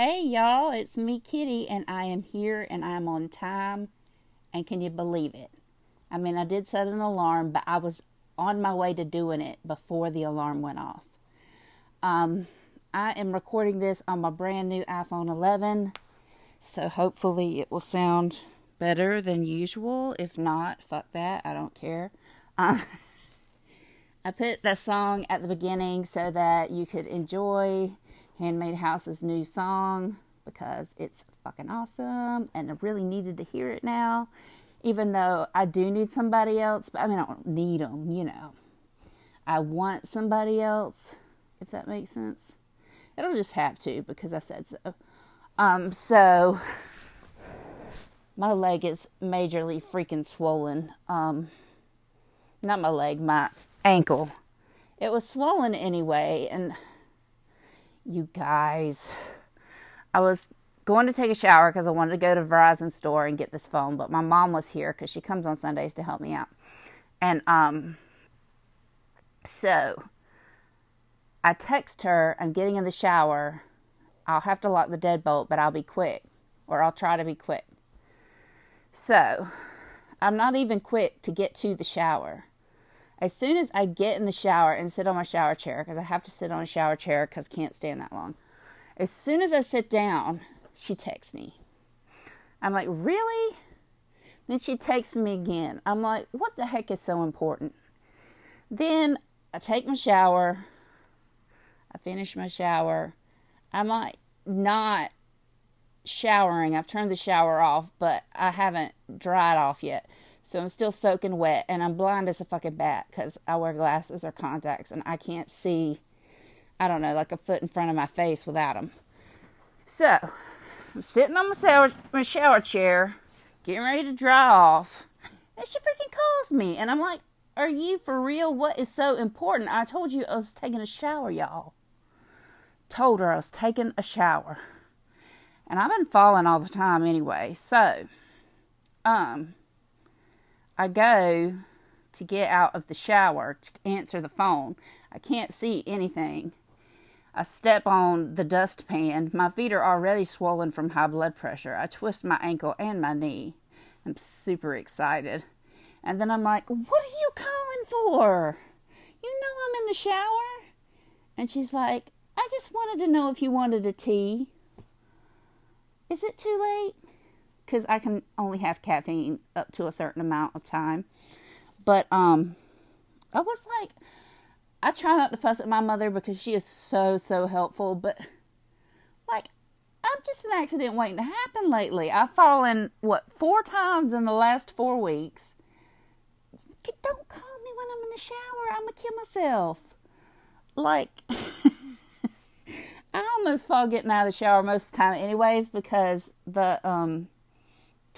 Hey y'all, it's me, Kitty, and I am here and I am on time. And can you believe it? I mean, I did set an alarm, but I was on my way to doing it before the alarm went off. Um, I am recording this on my brand new iPhone 11, so hopefully it will sound better than usual. If not, fuck that, I don't care. Um, I put that song at the beginning so that you could enjoy Handmade House's new song because it's fucking awesome and I really needed to hear it now. Even though I do need somebody else, but I mean, I don't need them, you know. I want somebody else, if that makes sense. It'll just have to because I said so. Um, so my leg is majorly freaking swollen. Um, not my leg, my ankle. It was swollen anyway, and you guys. I was going to take a shower because I wanted to go to Verizon store and get this phone, but my mom was here because she comes on Sundays to help me out. And um, so I text her, I'm getting in the shower. I'll have to lock the deadbolt, but I'll be quick, or I'll try to be quick. So I'm not even quick to get to the shower. As soon as I get in the shower and sit on my shower chair, because I have to sit on a shower chair because can't stand that long. As soon as I sit down, she texts me. I'm like, really? Then she texts me again. I'm like, what the heck is so important? Then I take my shower. I finish my shower. I'm like, not showering. I've turned the shower off, but I haven't dried off yet. So I'm still soaking wet and I'm blind as a fucking bat because I wear glasses or contacts and I can't see, I don't know, like a foot in front of my face without them. So I'm sitting on my shower, my shower chair, getting ready to dry off, and she freaking calls me. And I'm like, Are you for real? What is so important? I told you I was taking a shower, y'all. Told her I was taking a shower. And I've been falling all the time anyway. So, um, I go to get out of the shower to answer the phone. I can't see anything. I step on the dustpan. My feet are already swollen from high blood pressure. I twist my ankle and my knee. I'm super excited. And then I'm like, What are you calling for? You know I'm in the shower. And she's like, I just wanted to know if you wanted a tea. Is it too late? Because I can only have caffeine up to a certain amount of time. But um, I was like, I try not to fuss at my mother because she is so so helpful. But like, I'm just an accident waiting to happen lately. I've fallen what four times in the last four weeks. Don't call me when I'm in the shower. I'm gonna kill myself. Like. I almost fall getting out of the shower most of the time anyways because the um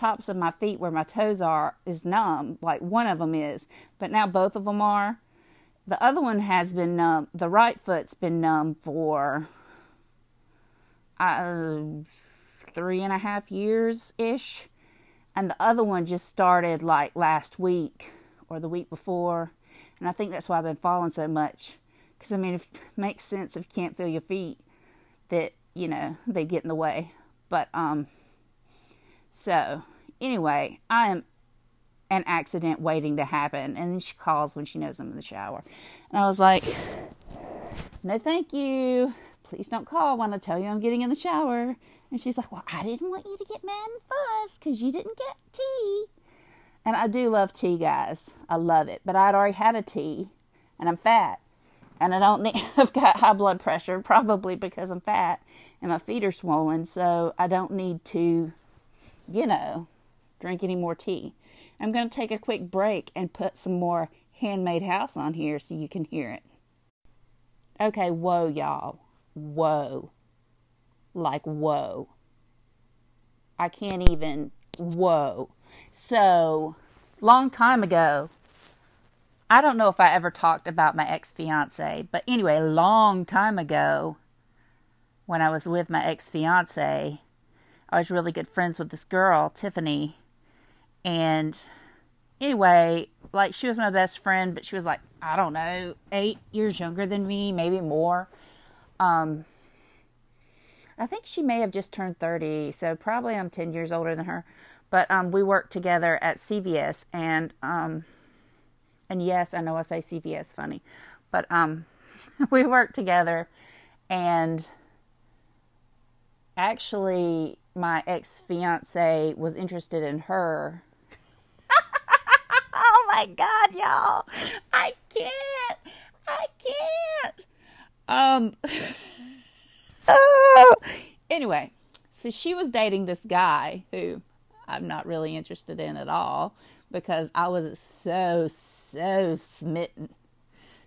tops of my feet where my toes are is numb. Like one of them is, but now both of them are. The other one has been numb. The right foot's been numb for uh, three and a half years ish. And the other one just started like last week or the week before. And I think that's why I've been falling so much. Because I mean, it makes sense if you can't feel your feet that, you know, they get in the way. But, um, so, anyway, I am an accident waiting to happen. And then she calls when she knows I'm in the shower. And I was like, no, thank you. Please don't call when I tell you I'm getting in the shower. And she's like, well, I didn't want you to get mad and fuss because you didn't get tea. And I do love tea, guys. I love it. But I'd already had a tea and I'm fat. And I don't need, I've got high blood pressure, probably because I'm fat and my feet are swollen. So I don't need to you know, drink any more tea. I'm going to take a quick break and put some more handmade house on here so you can hear it. Okay, whoa, y'all. Whoa. Like, whoa. I can't even, whoa. So, long time ago, I don't know if I ever talked about my ex fiance, but anyway, long time ago, when I was with my ex fiance, I was really good friends with this girl, Tiffany. And anyway, like she was my best friend, but she was like, I don't know, eight years younger than me, maybe more. Um, I think she may have just turned 30, so probably I'm 10 years older than her. But um, we worked together at CVS, and um, and yes, I know I say CVS funny, but um, we worked together, and actually, my ex fiance was interested in her. My God, y'all! I can't. I can't. Um. oh. Anyway, so she was dating this guy who I'm not really interested in at all because I was so so smitten,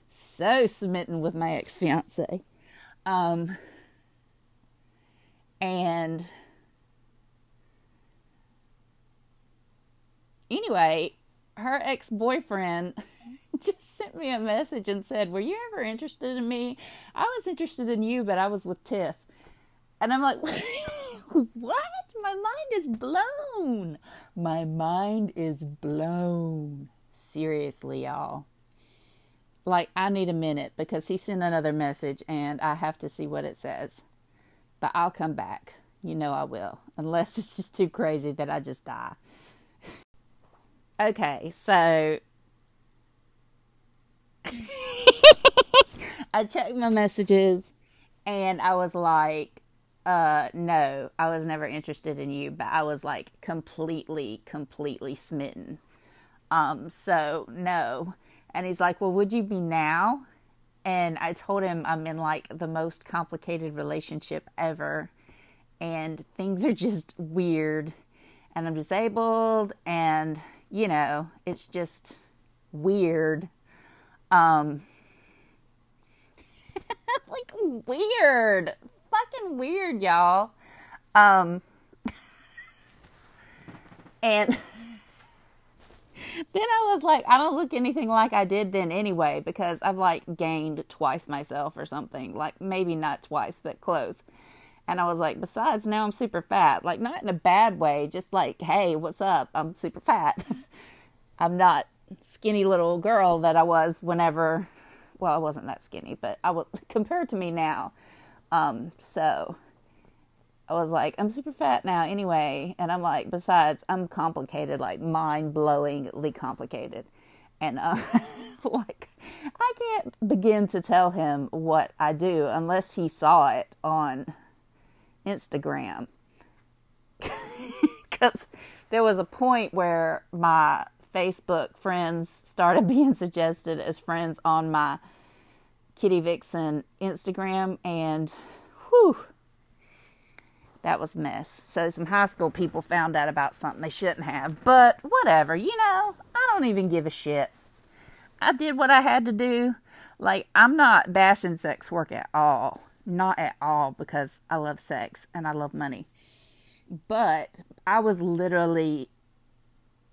so smitten with my ex fiance. Um, and anyway, her ex boyfriend just sent me a message and said, Were you ever interested in me? I was interested in you, but I was with Tiff. And I'm like, What? My mind is blown. My mind is blown. Seriously, y'all. Like, I need a minute because he sent another message and I have to see what it says. But I'll come back. You know I will. Unless it's just too crazy that I just die. Okay, so. I checked my messages and I was like, uh, no, I was never interested in you, but I was like completely, completely smitten. Um, so no. And he's like, well, would you be now? And I told him I'm in like the most complicated relationship ever. And things are just weird. And I'm disabled. And, you know, it's just weird. Um, like weird fucking weird, y'all. Um, and then I was like, I don't look anything like I did then anyway, because I've like gained twice myself or something. Like maybe not twice, but close. And I was like, besides, now I'm super fat. Like, not in a bad way, just like, hey, what's up? I'm super fat. I'm not skinny little girl that I was whenever, well, I wasn't that skinny, but I was compared to me now. Um, so I was like, I'm super fat now anyway. And I'm like, besides, I'm complicated, like mind blowingly complicated. And, uh, like, I can't begin to tell him what I do unless he saw it on Instagram. Because there was a point where my Facebook friends started being suggested as friends on my Kitty Vixen Instagram, and whew, that was mess. So some high school people found out about something they shouldn't have, but whatever, you know, I don't even give a shit. I did what I had to do. Like, I'm not bashing sex work at all. Not at all, because I love sex and I love money. But I was literally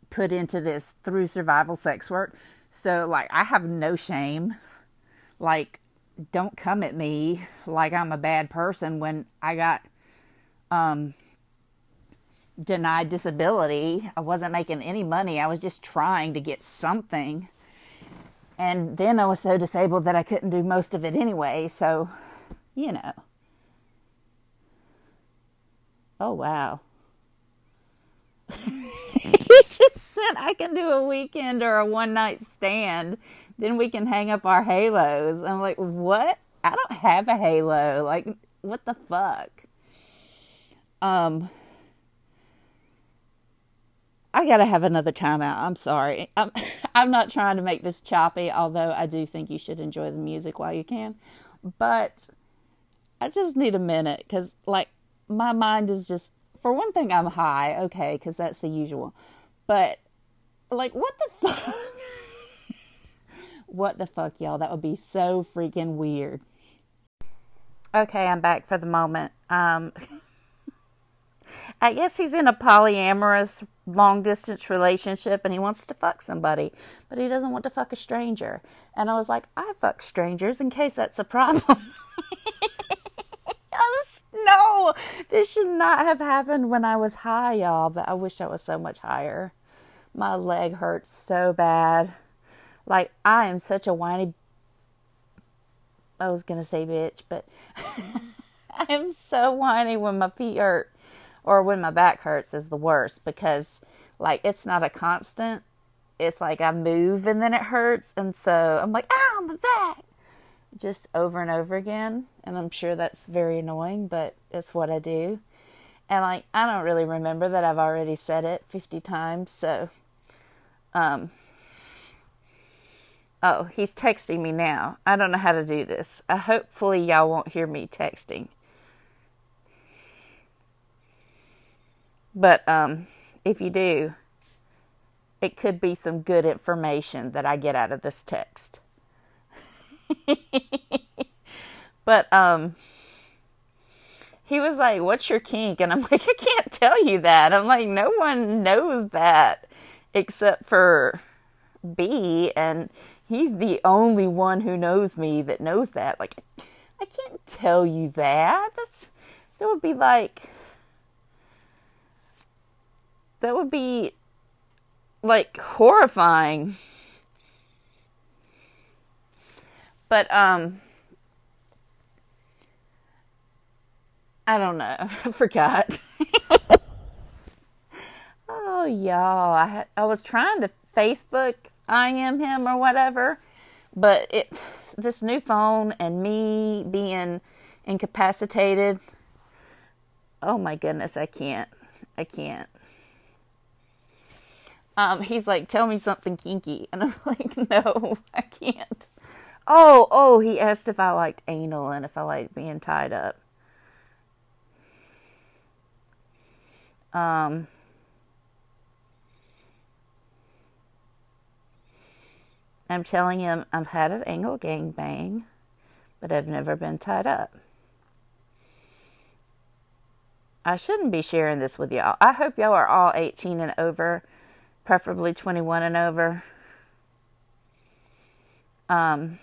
put into this through survival sex work. So, like, I have no shame like don't come at me like I'm a bad person when I got um denied disability. I wasn't making any money. I was just trying to get something. And then I was so disabled that I couldn't do most of it anyway, so you know. Oh wow. he just said I can do a weekend or a one night stand then we can hang up our halos. I'm like, what? I don't have a halo. Like, what the fuck? Um, I gotta have another timeout. I'm sorry. I'm I'm not trying to make this choppy, although I do think you should enjoy the music while you can. But I just need a minute because, like, my mind is just. For one thing, I'm high, okay, because that's the usual. But, like, what the fuck? What the fuck, y'all? That would be so freaking weird. Okay, I'm back for the moment. Um, I guess he's in a polyamorous long distance relationship and he wants to fuck somebody, but he doesn't want to fuck a stranger. And I was like, I fuck strangers in case that's a problem. this should not have happened when I was high, y'all, but I wish I was so much higher. My leg hurts so bad. Like, I am such a whiny. I was gonna say bitch, but I'm so whiny when my feet hurt or when my back hurts is the worst because like it's not a constant. It's like I move and then it hurts and so I'm like, ow, my back. Just over and over again. And I'm sure that's very annoying, but it's what I do. And like I don't really remember that I've already said it 50 times, so um Oh, he's texting me now. I don't know how to do this. Uh, hopefully, y'all won't hear me texting. But um, if you do, it could be some good information that I get out of this text. but um, he was like, "What's your kink?" And I'm like, "I can't tell you that." I'm like, "No one knows that except for B and." he's the only one who knows me that knows that. Like, I can't tell you that. That's that would be like that would be like horrifying. But um I don't know. I forgot. oh y'all, I had, I was trying to Facebook IM him or whatever. But it this new phone and me being incapacitated. Oh my goodness, I can't. I can't. Um, he's like, tell me something kinky. And I'm like, no, I can't. Oh, oh, he asked if I liked anal and if I liked being tied up. Um, I'm telling him I've had an anal gangbang, but I've never been tied up. I shouldn't be sharing this with y'all. I hope y'all are all 18 and over, preferably 21 and over. Um,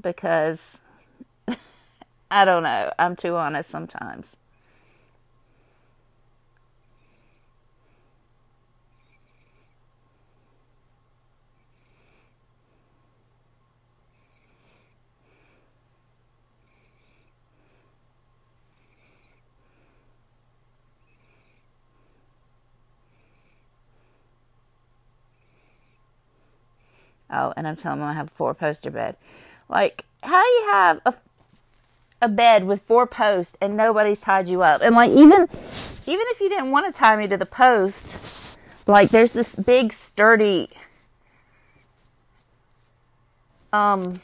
because I don't know, I'm too honest sometimes. Oh, and I'm telling them I have a four poster bed. Like, how do you have a, a bed with four posts and nobody's tied you up? And like, even even if you didn't want to tie me to the post, like, there's this big sturdy um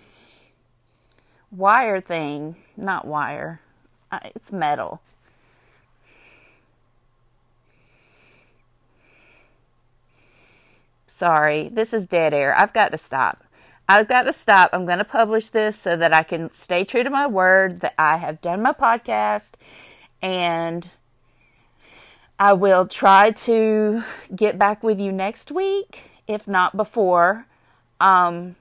wire thing, not wire. It's metal Sorry, this is dead air. I've got to stop. I've got to stop. I'm going to publish this so that I can stay true to my word that I have done my podcast and I will try to get back with you next week, if not before. Um,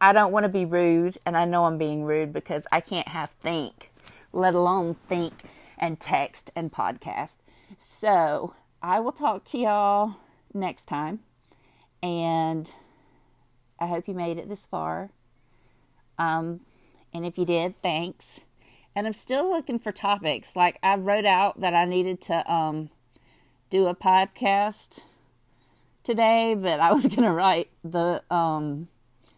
I don't want to be rude, and I know I'm being rude because I can't half think, let alone think and text and podcast. So I will talk to y'all next time. And I hope you made it this far. Um, and if you did, thanks. And I'm still looking for topics. Like I wrote out that I needed to um, do a podcast today, but I was going to write the um,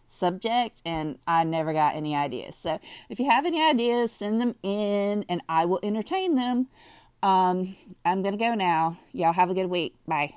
subject and I never got any ideas. So if you have any ideas, send them in and I will entertain them. Um, I'm going to go now. Y'all have a good week. Bye.